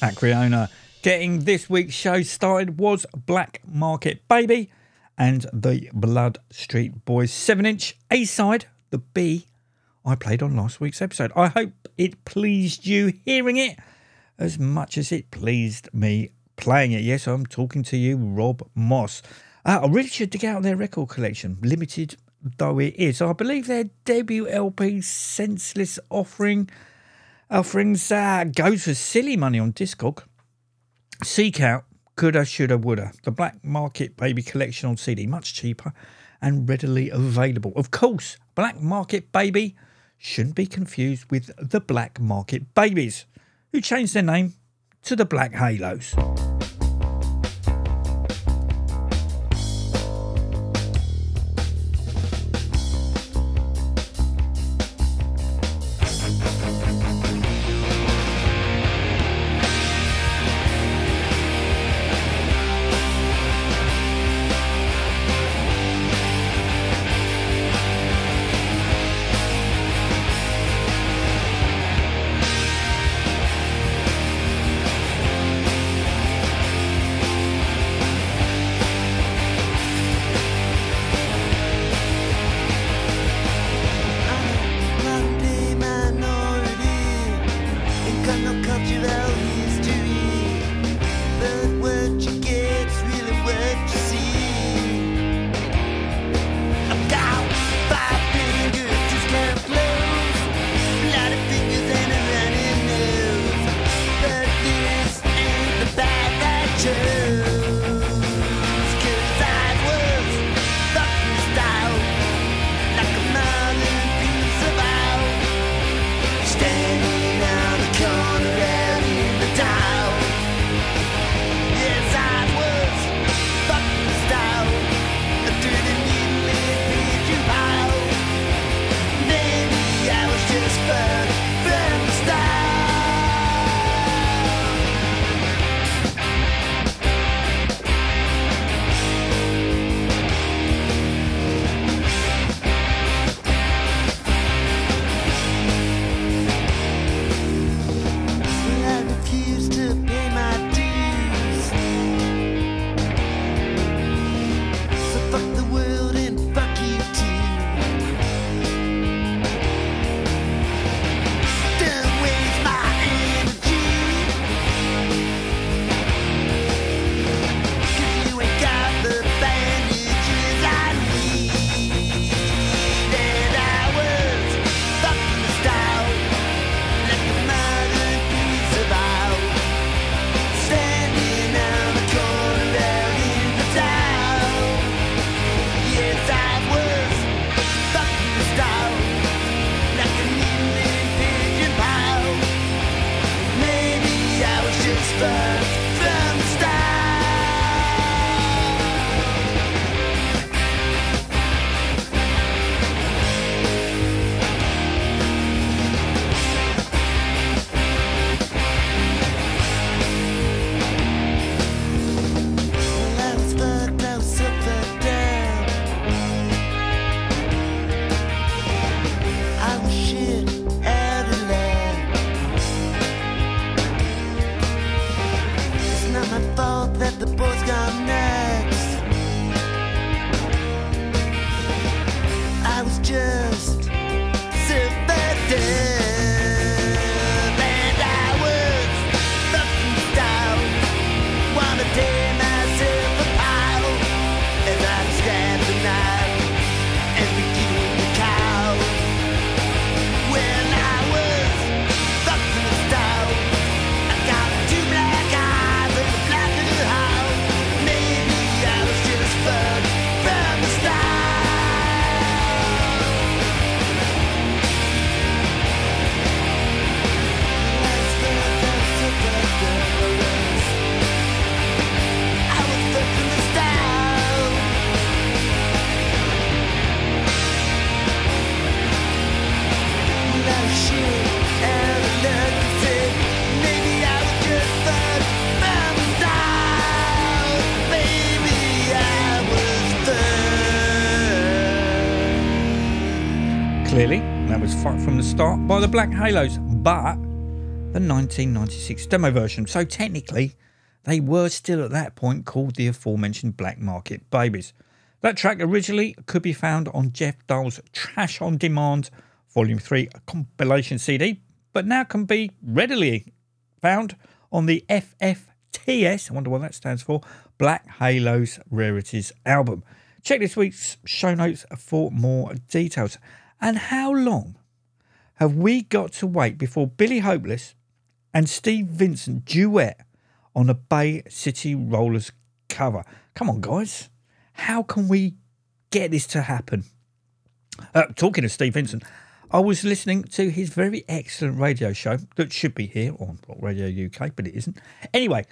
Acweorna. Getting this week's show started was Black Market Baby and the Blood Street Boys 7 inch A side, the B, I played on last week's episode. I hope it pleased you hearing it as much as it pleased me playing it. Yes, I'm talking to you, Rob Moss. Uh, I really should dig out their record collection, limited though it is. I believe their debut LP, Senseless Offering, offerings uh, goes for silly money on Discog. Seek out Coulda, Shoulda, Woulda, the Black Market Baby collection on CD, much cheaper and readily available. Of course, Black Market Baby shouldn't be confused with the Black Market Babies, who changed their name to the Black Halos. Start by the Black Halos, but the 1996 demo version. So technically, they were still at that point called the aforementioned Black Market Babies. That track originally could be found on Jeff Dahl's Trash on Demand Volume 3 compilation CD, but now can be readily found on the FFTS, I wonder what that stands for, Black Halos Rarities album. Check this week's show notes for more details. And how long have we got to wait before Billy Hopeless and Steve Vincent duet on a Bay City Rollers cover? Come on, guys. How can we get this to happen? Uh, talking of Steve Vincent, I was listening to his very excellent radio show that should be here on Radio UK, but it isn't. Anyway,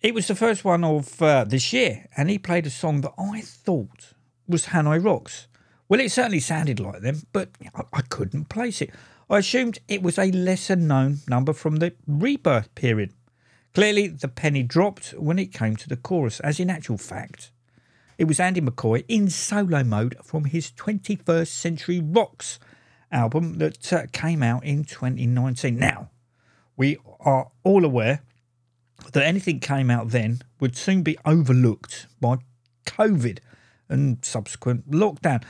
it was the first one of uh, this year, and he played a song that I thought was Hanoi Rocks. Well, it certainly sounded like them, but I, I couldn't place it. I assumed it was a lesser known number from the rebirth period. Clearly, the penny dropped when it came to the chorus, as in actual fact, it was Andy McCoy in solo mode from his 21st Century Rocks album that uh, came out in 2019. Now, we are all aware that anything came out then would soon be overlooked by COVID and subsequent lockdown.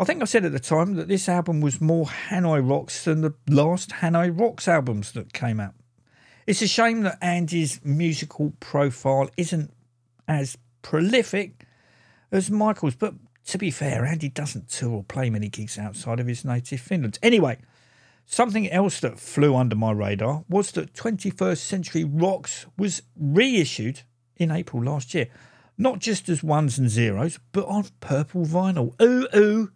I think I said at the time that this album was more Hanoi Rocks than the last Hanoi Rocks albums that came out. It's a shame that Andy's musical profile isn't as prolific as Michael's, but to be fair, Andy doesn't tour or play many gigs outside of his native Finland. Anyway, something else that flew under my radar was that 21st Century Rocks was reissued in April last year, not just as ones and zeros, but on purple vinyl. Ooh, ooh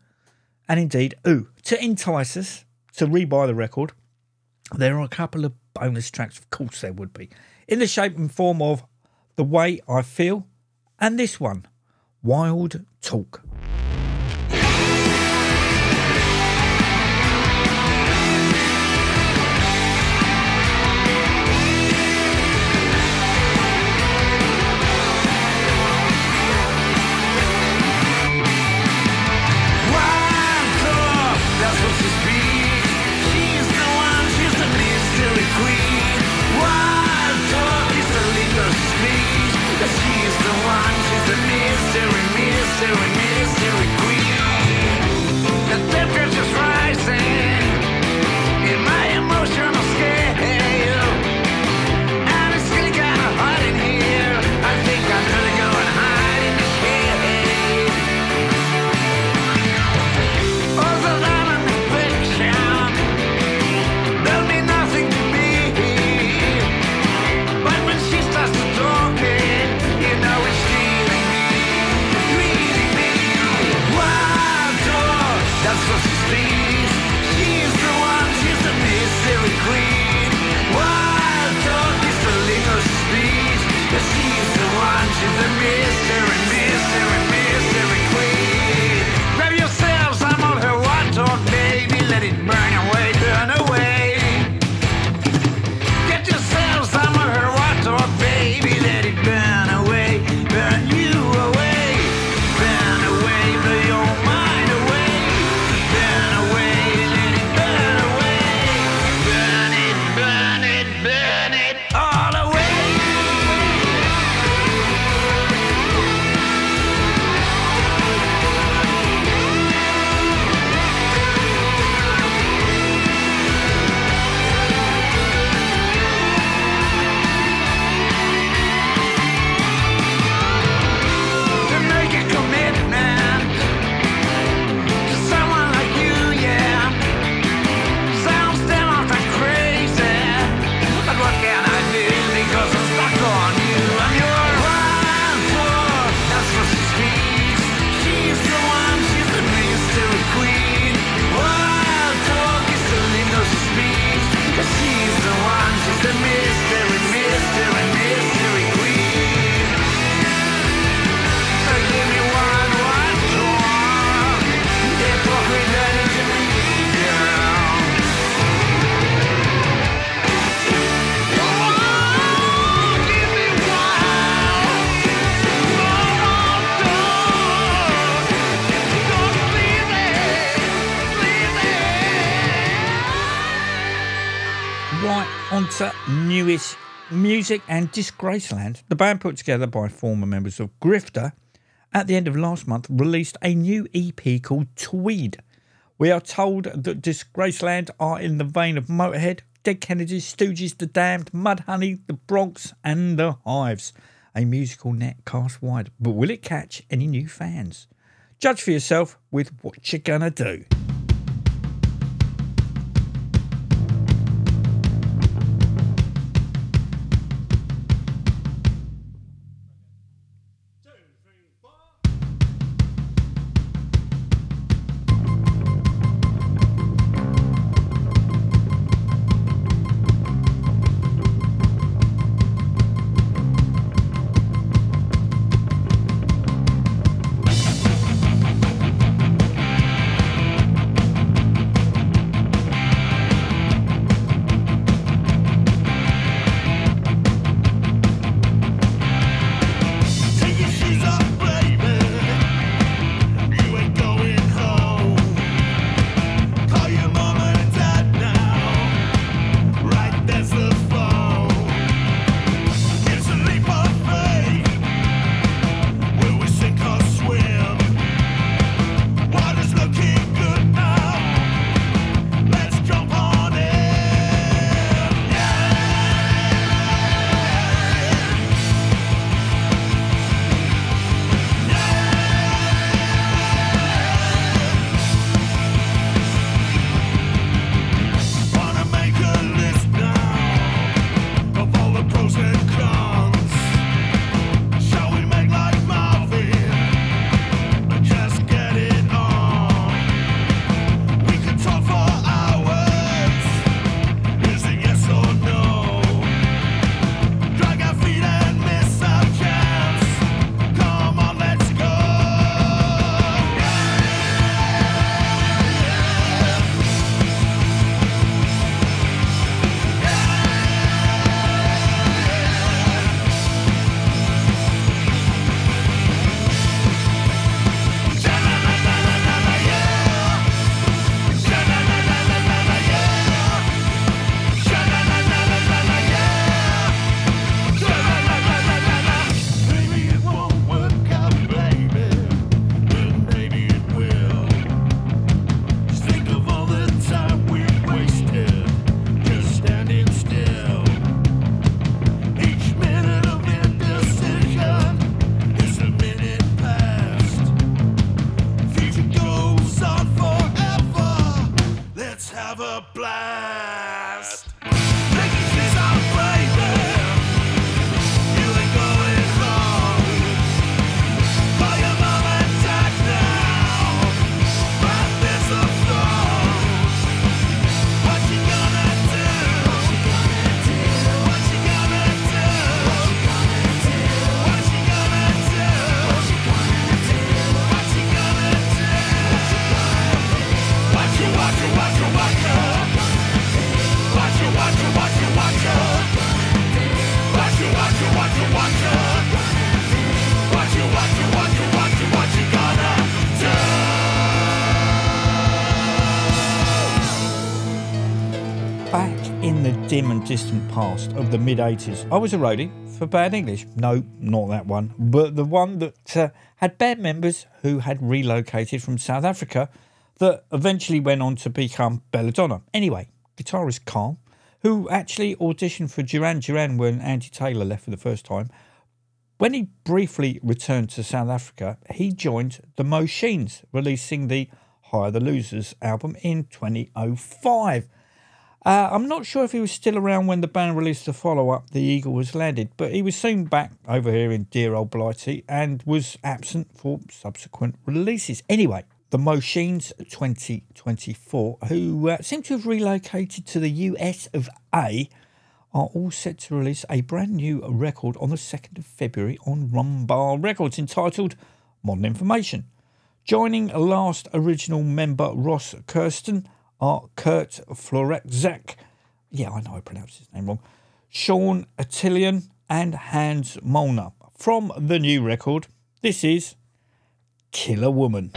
and indeed, ooh, to entice us to rebuy the record, there are a couple of bonus tracks, of course there would be, in the shape and form of The Way I Feel and this one, Wild Talk. Music and Disgraceland, the band put together by former members of Grifter, at the end of last month released a new EP called Tweed. We are told that Disgraceland are in the vein of Motorhead, Dead Kennedys, Stooges, The Damned, Mudhoney, The Bronx, and The Hives. A musical net cast wide, but will it catch any new fans? Judge for yourself with what you're gonna do. Distant past of the mid 80s, I was a roadie for Bad English. No, not that one, but the one that uh, had band members who had relocated from South Africa that eventually went on to become Belladonna. Anyway, guitarist Carl, who actually auditioned for Duran Duran when Andy Taylor left for the first time, when he briefly returned to South Africa, he joined the Mochines, releasing the Hire the Losers album in 2005. Uh, I'm not sure if he was still around when the band released the follow up, The Eagle Was Landed, but he was soon back over here in dear old Blighty and was absent for subsequent releases. Anyway, the Mochines 2024, who uh, seem to have relocated to the US of A, are all set to release a brand new record on the 2nd of February on Rum Bar Records entitled Modern Information. Joining last original member Ross Kirsten are Kurt Floretzak, yeah, I know I pronounced his name wrong, Sean Attilian, and Hans Molnar. From the new record, this is Killer Woman.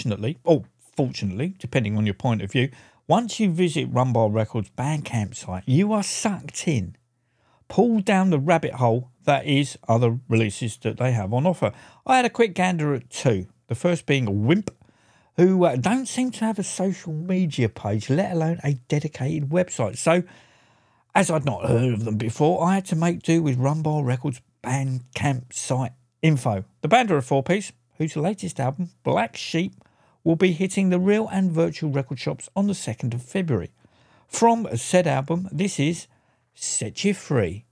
Unfortunately, or fortunately, depending on your point of view, once you visit Rum Bar Records Bandcamp site, you are sucked in, pulled down the rabbit hole that is other releases that they have on offer. I had a quick gander at two. The first being Wimp, who uh, don't seem to have a social media page, let alone a dedicated website. So, as I'd not heard of them before, I had to make do with Rum Bar Records Bandcamp site info. The band are a four piece, whose latest album, Black Sheep, will be hitting the real and virtual record shops on the 2nd of February. From a said album, this is Set You Free.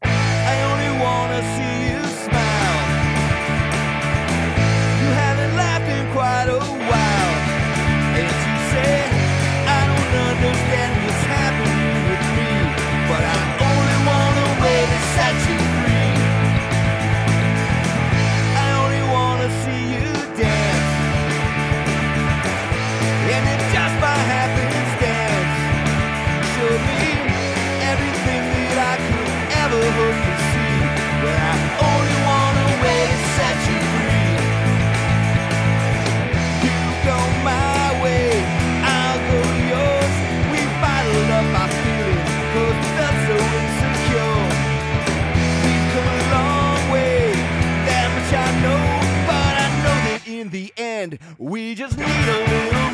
We just need a little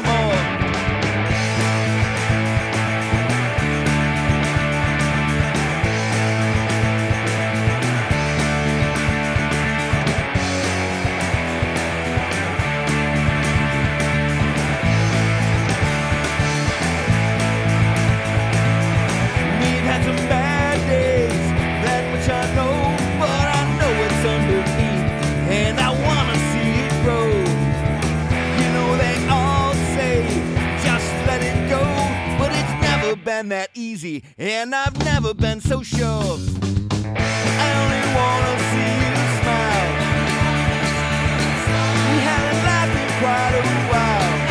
been that easy, and I've never been so sure. I only wanna see you smile. We haven't laughed in quite a while.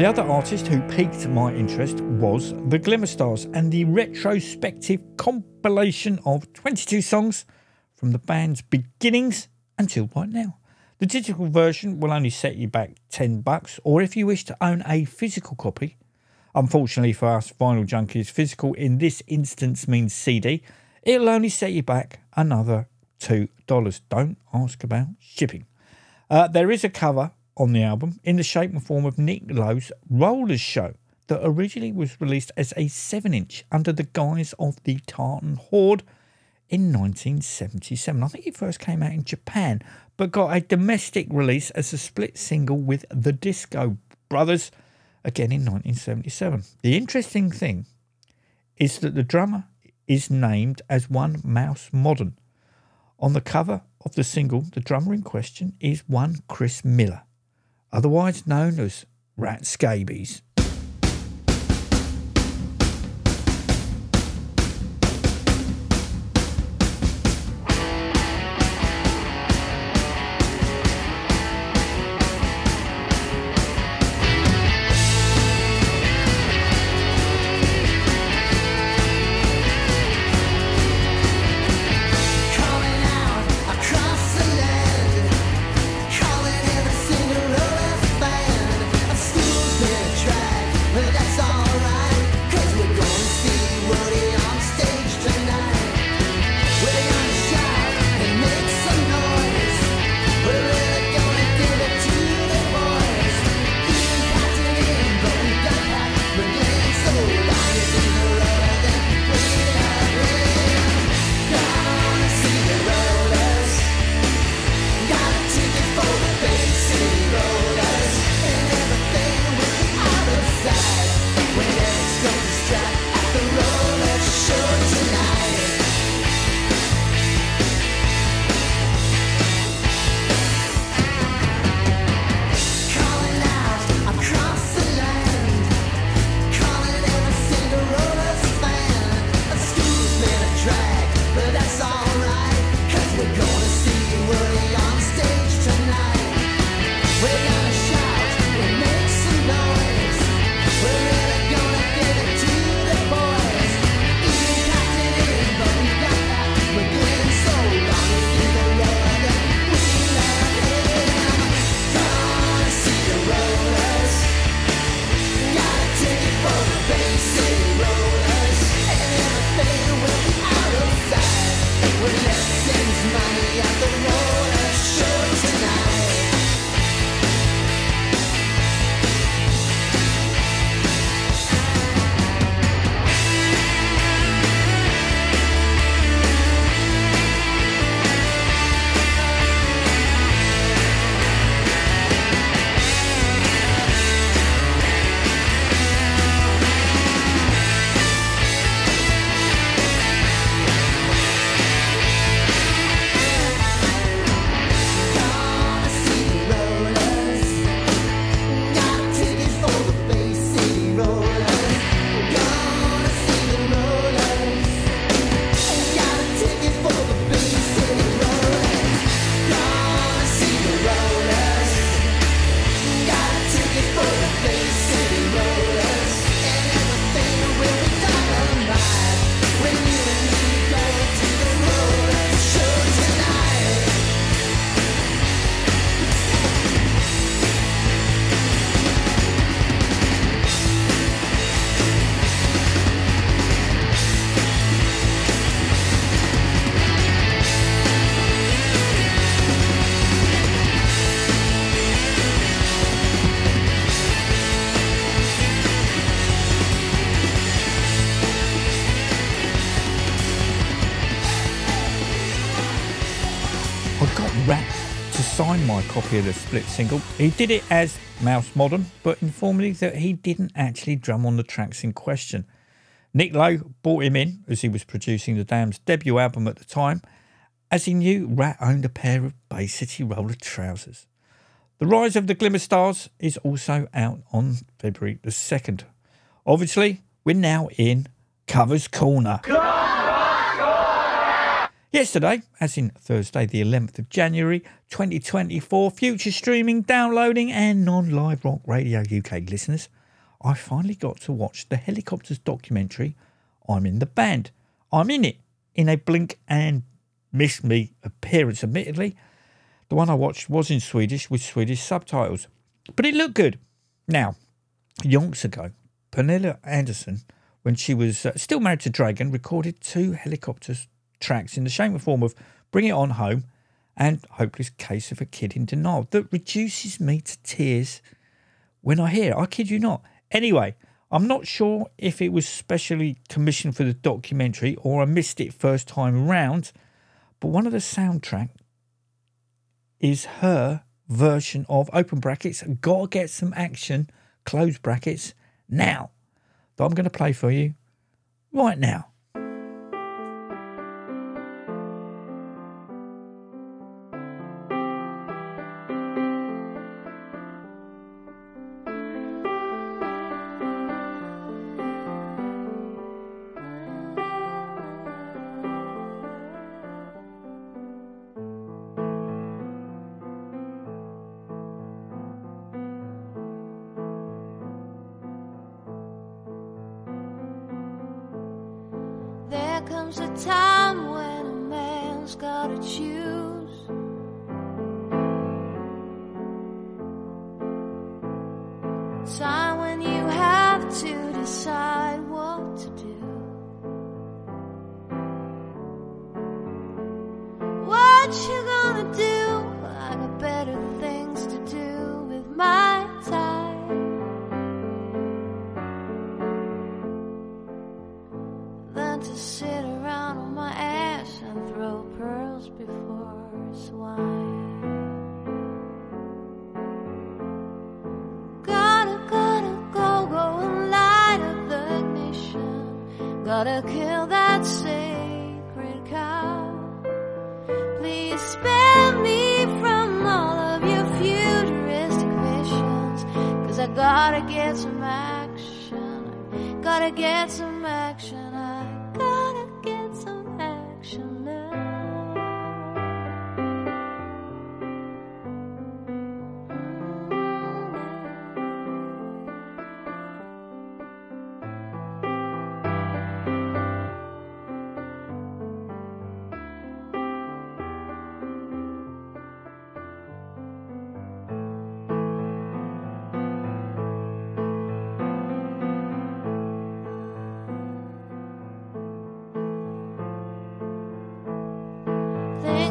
The other artist who piqued my interest was the Glimmer Stars and the retrospective compilation of 22 songs from the band's beginnings until right now. The digital version will only set you back 10 bucks, or if you wish to own a physical copy, unfortunately for us vinyl junkies, physical in this instance means CD, it'll only set you back another $2. Don't ask about shipping. Uh, there is a cover on the album in the shape and form of Nick Lowe's Rollers Show that originally was released as a 7 inch under the guise of the Tartan Horde in 1977. I think it first came out in Japan but got a domestic release as a split single with the Disco Brothers again in 1977. The interesting thing is that the drummer is named as one Mouse Modern. On the cover of the single, the drummer in question is one Chris Miller, otherwise known as Rat Scabies. The split single. He did it as Mouse Modern, but informed me that he didn't actually drum on the tracks in question. Nick Lowe brought him in as he was producing the Damned's debut album at the time, as he knew Rat owned a pair of Bay City roller trousers. The Rise of the Glimmer Stars is also out on February the 2nd. Obviously, we're now in Covers Corner. Yesterday, as in Thursday, the 11th of January 2024, future streaming, downloading, and non live rock radio UK listeners, I finally got to watch the Helicopters documentary, I'm in the Band. I'm in it in a blink and miss me appearance, admittedly. The one I watched was in Swedish with Swedish subtitles, but it looked good. Now, yonks ago, Pernilla Andersson, when she was uh, still married to Dragon, recorded two Helicopters tracks in the shameful form of Bring It On Home and Hopeless Case of a Kid in Denial that reduces me to tears when I hear it. I kid you not. Anyway, I'm not sure if it was specially commissioned for the documentary or I missed it first time round, but one of the soundtrack is her version of open brackets, gotta get some action, close brackets, now. That I'm going to play for you right now.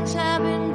Things have been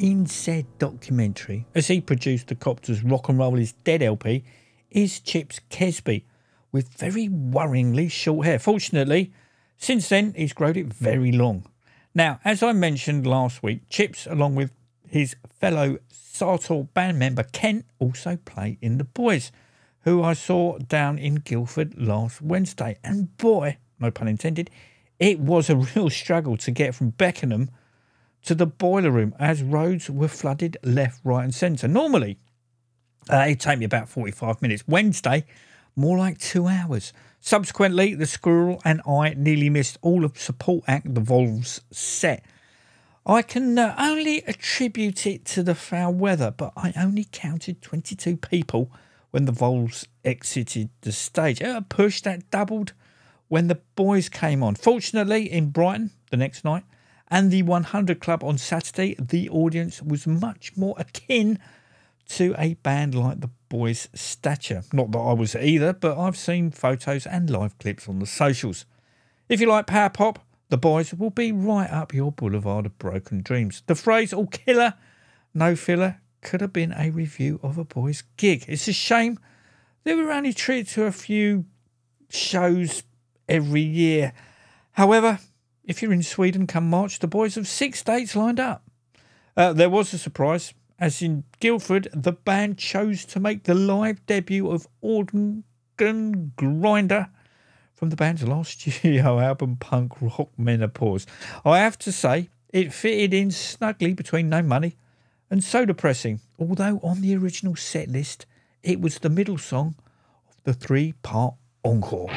in said documentary, as he produced the Copters' Rock and Roll is Dead LP, is Chips Kesby with very worryingly short hair. Fortunately, since then, he's grown it very long. Now, as I mentioned last week, Chips, along with his fellow Sator band member Kent, also play in The Boys, who I saw down in Guildford last Wednesday. And boy, no pun intended, it was a real struggle to get from Beckenham to the Boileroom as roads were flooded left, right, and centre. Normally, uh, it'd take me about 45 minutes. Wednesday, more like two hours. Subsequently, the squirrel and I nearly missed all of support act the Volves set. I can uh, only attribute it to the foul weather, but I only counted 22 people when the Volves exited the stage. A push that doubled when the boys came on. Fortunately, in Brighton the next night, and the 100 Club on Saturday, the audience was much more akin to a band like the Boys' stature. Not that I was either, but I've seen photos and live clips on the socials. If you like power pop, the Boys will be right up your boulevard of broken dreams. The phrase all killer, no filler could have been a review of a Boys gig. It's a shame they were only treated to a few shows every year. However, if you're in Sweden come March, the boys have six dates lined up. Uh, there was a surprise, as in Guildford, the band chose to make the live debut of Organ Grinder from the band's last studio album, Punk Rock Menopause. I have to say, it fitted in snugly between No Money and So Depressing, although on the original set list, it was the middle song of the three part encore.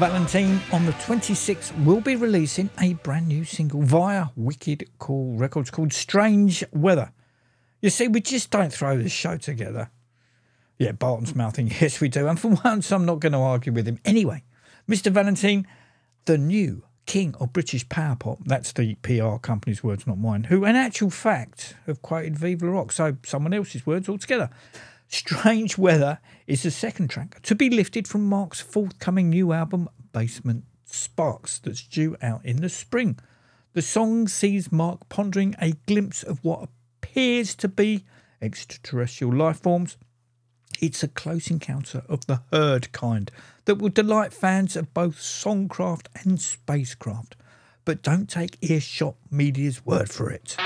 Valentine on the 26th will be releasing a brand new single via Wicked Cool Records called Strange Weather. You see, we just don't throw this show together. Yeah, Barton's mouthing, yes, we do. And for once, I'm not going to argue with him. Anyway, Mr. Valentine, the new king of British power pop, that's the PR company's words, not mine, who, in actual fact, have quoted Vive Le Rock, so someone else's words altogether. Strange Weather is the second track to be lifted from Marc's forthcoming new album, Basement Sparks, that's due out in the spring. The song sees Mark pondering a glimpse of what appears to be extraterrestrial life forms. It's a close encounter of the herd kind that will delight fans of both songcraft and spacecraft. But don't take Earshot Media's word for it.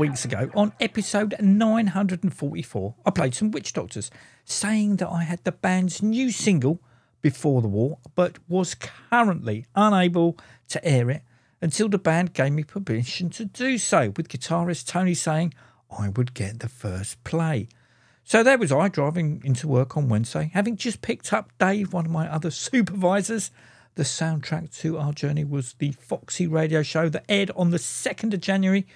Weeks ago, on episode 944, I played some WitchDoktors, saying that I had the band's new single, Before the War, but was currently unable to air it until the band gave me permission to do so, with guitarist Tony saying I would get the first play. So there was I driving into work on Wednesday, having just picked up Dave, one of my other supervisors. The soundtrack to our journey was the Foxy radio show that aired on the 2nd of January,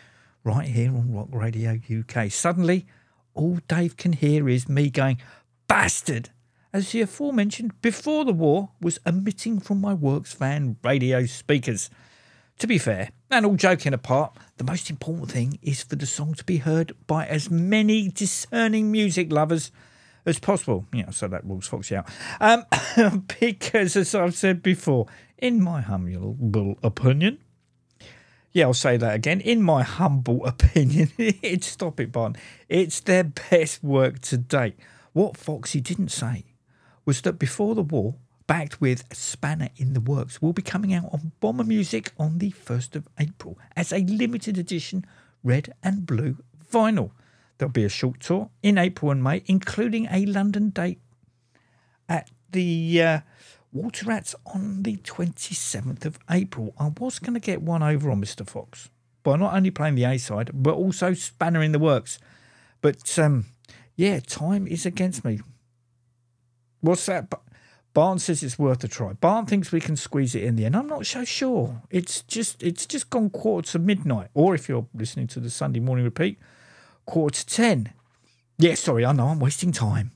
right here on Rock Radio UK. Suddenly, all Dave can hear is me going, bastard, as the aforementioned Before the War was emitting from my Works van radio speakers. To be fair, and all joking apart, the most important thing is for the song to be heard by as many discerning music lovers as possible. Yeah, so that rules Foxy out. Um, because, as I've said before, in my humble opinion, yeah, I'll say that again. In my humble opinion, it's stop it, Barn. It's their best work to date. What Foxy didn't say was that before the war, backed with Spanner in the Works, will be coming out on Bomber Music on the 1st of April as a limited edition red and blue vinyl. There'll be a short tour in April and May, including a London date at the uh, Water Rats on the 27th of April. I was going to get one over on Mr. Fox by not only playing the A side, but also Spanner in the Works. But um, yeah, time is against me. What's that? Barn says it's worth a try. Barn thinks we can squeeze it in the end. I'm not so sure. It's just it's just gone quarter to midnight, or if you're listening to the Sunday morning repeat, quarter to ten. Yeah, sorry, I know I'm wasting time.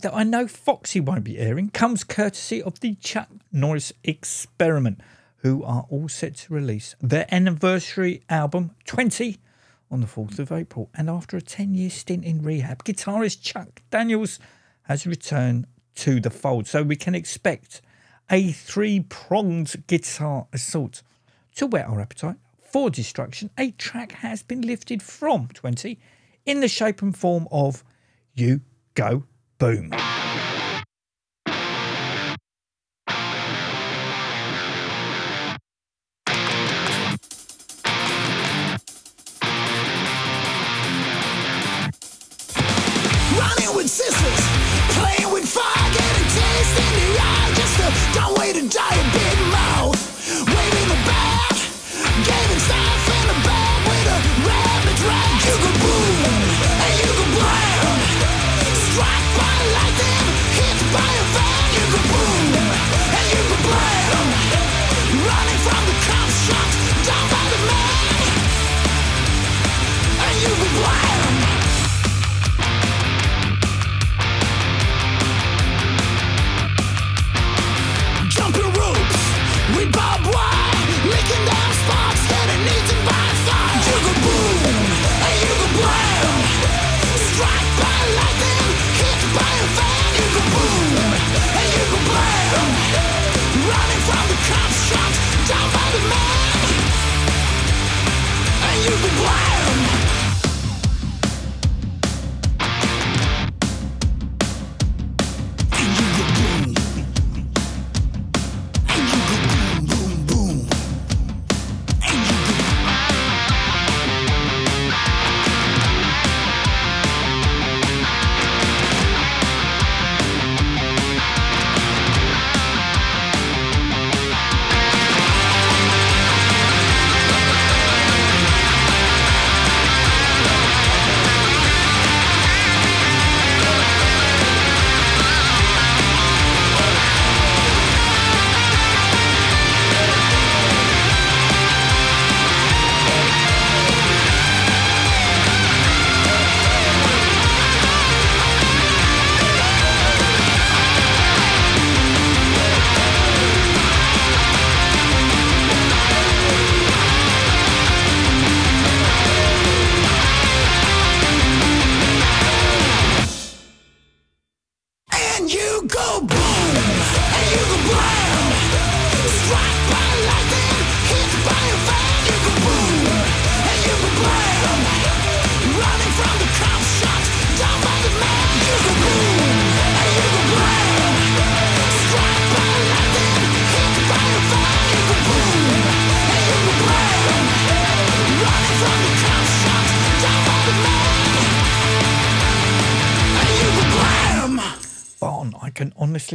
That I know Foxy won't be airing comes courtesy of the Chuck Norris Experiment, who are all set to release their anniversary album 20 on the 4th of April. And after a 10 year stint in rehab, guitarist Chuck Daniels has returned to the fold. So we can expect a three pronged guitar assault. To whet our appetite for destruction, a track has been lifted from 20 in the shape and form of You Go Boom.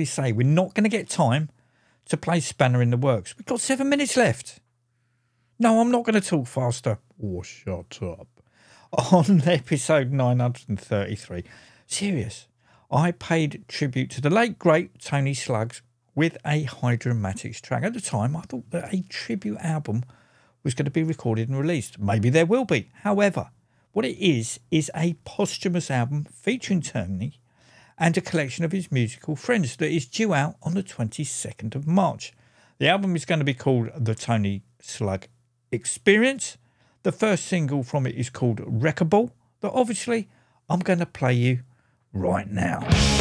Say we're not going to get time to play Spanner in the Works. We've got seven minutes left. No, I'm not going to talk faster. Or shut up. On episode 933, serious, I paid tribute to the late great Tony Slugs with a Hydromatics track. At the time, I thought that a tribute album was going to be recorded and released. Maybe there will be. However, what it is, is a posthumous album featuring Tony and a collection of his musical friends that is due out on the 22nd of March. The album is going to be called The Tony Slug Experience. The first single from it is called Wreckerball, that obviously I'm going to play you right now.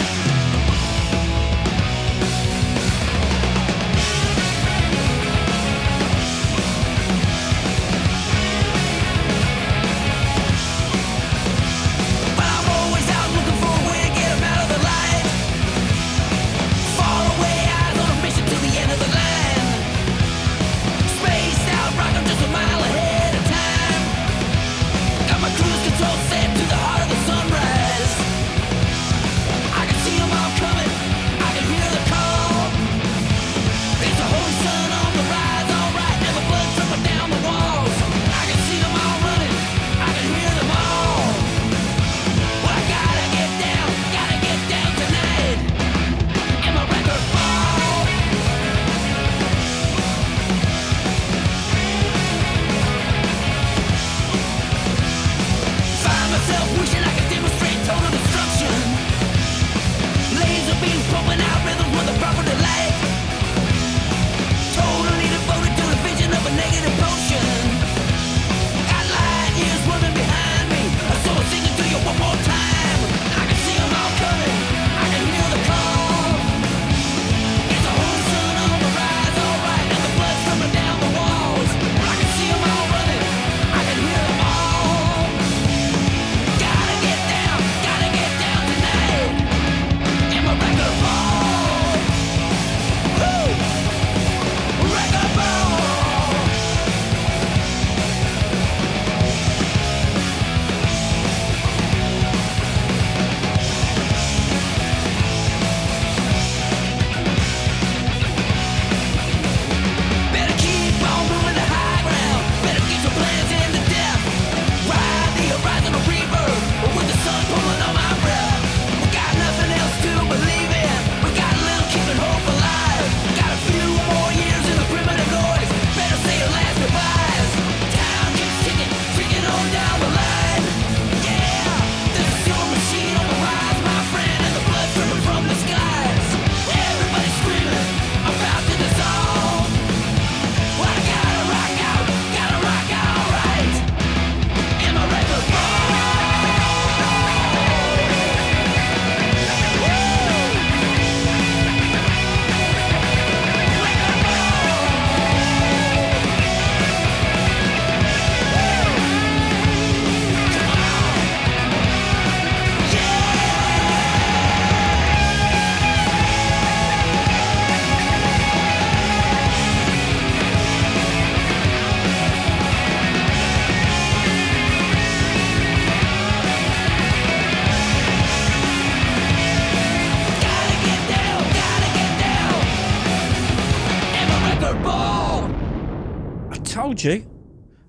you?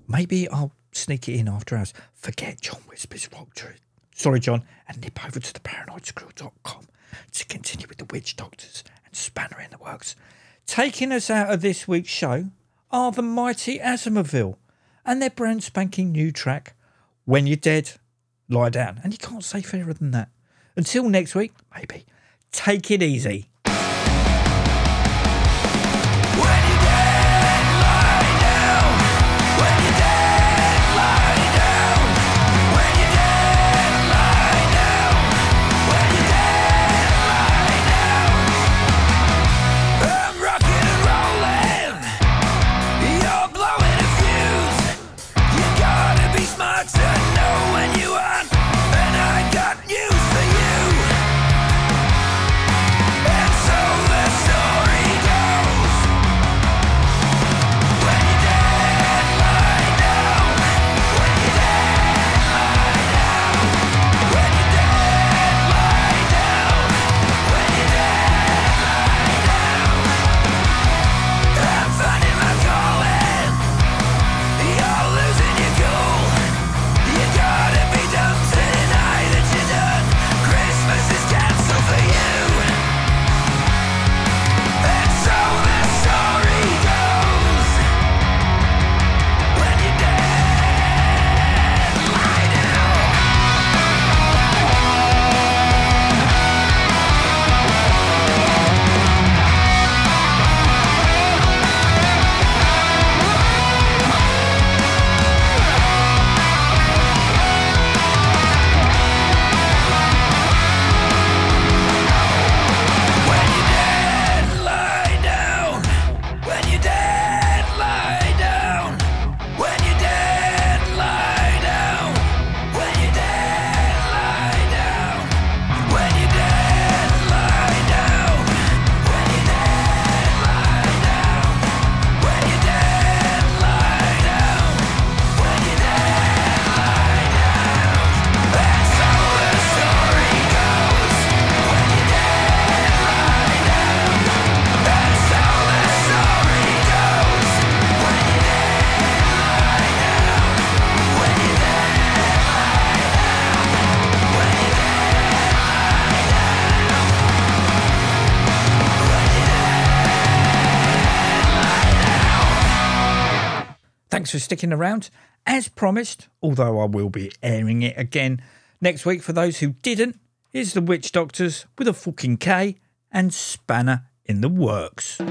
Maybe I'll sneak it in after hours. Forget John Whispers Rock Truth. Sorry, John, and nip over to the paranoidsquirrel.com to continue with the WitchDoktors and spanner in the works. Taking us out of this week's show are the mighty Asomvel and their brand spanking new track, When You're Dead, Lie Down. And you can't say fairer than that. Until next week, maybe, take it easy. for sticking around. As promised, although I will be airing it again next week for those who didn't, here's The WitchDoktors with a fucking K and Spanner in the Works.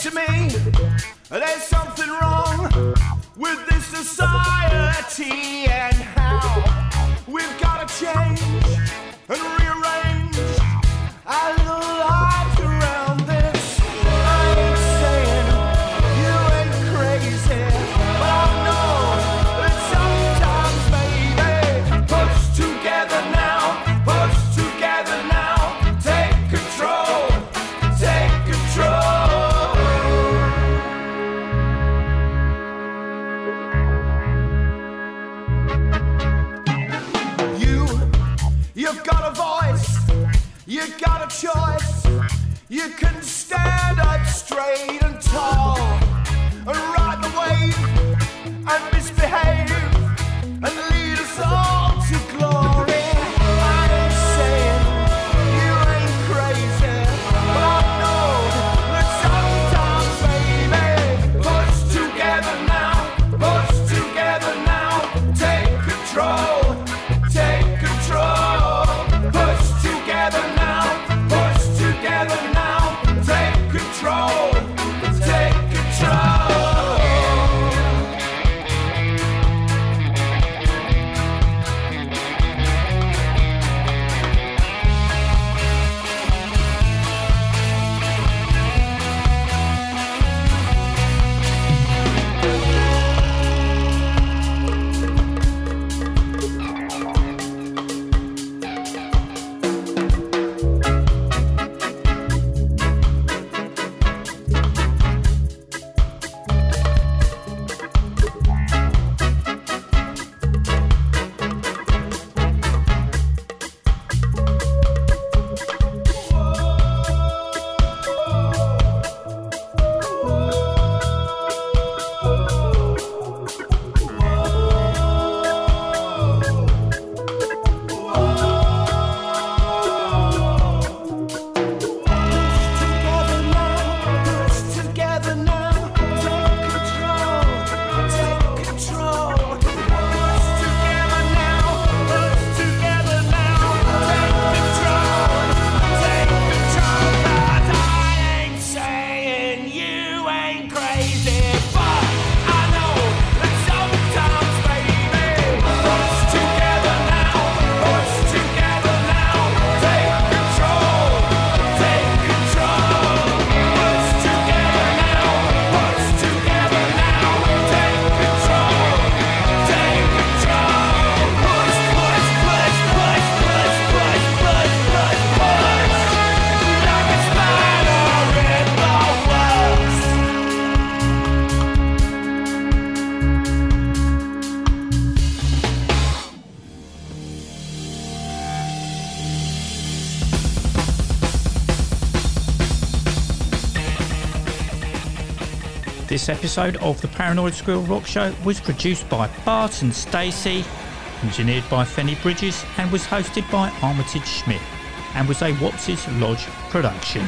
to me there's something wrong with this society and how. Episode of the Paranoid Squirrel Rock Show was produced by Bart and Stacey, engineered by Fenny Bridges, and was hosted by Armitage Smith, and was a Wops's Lodge production.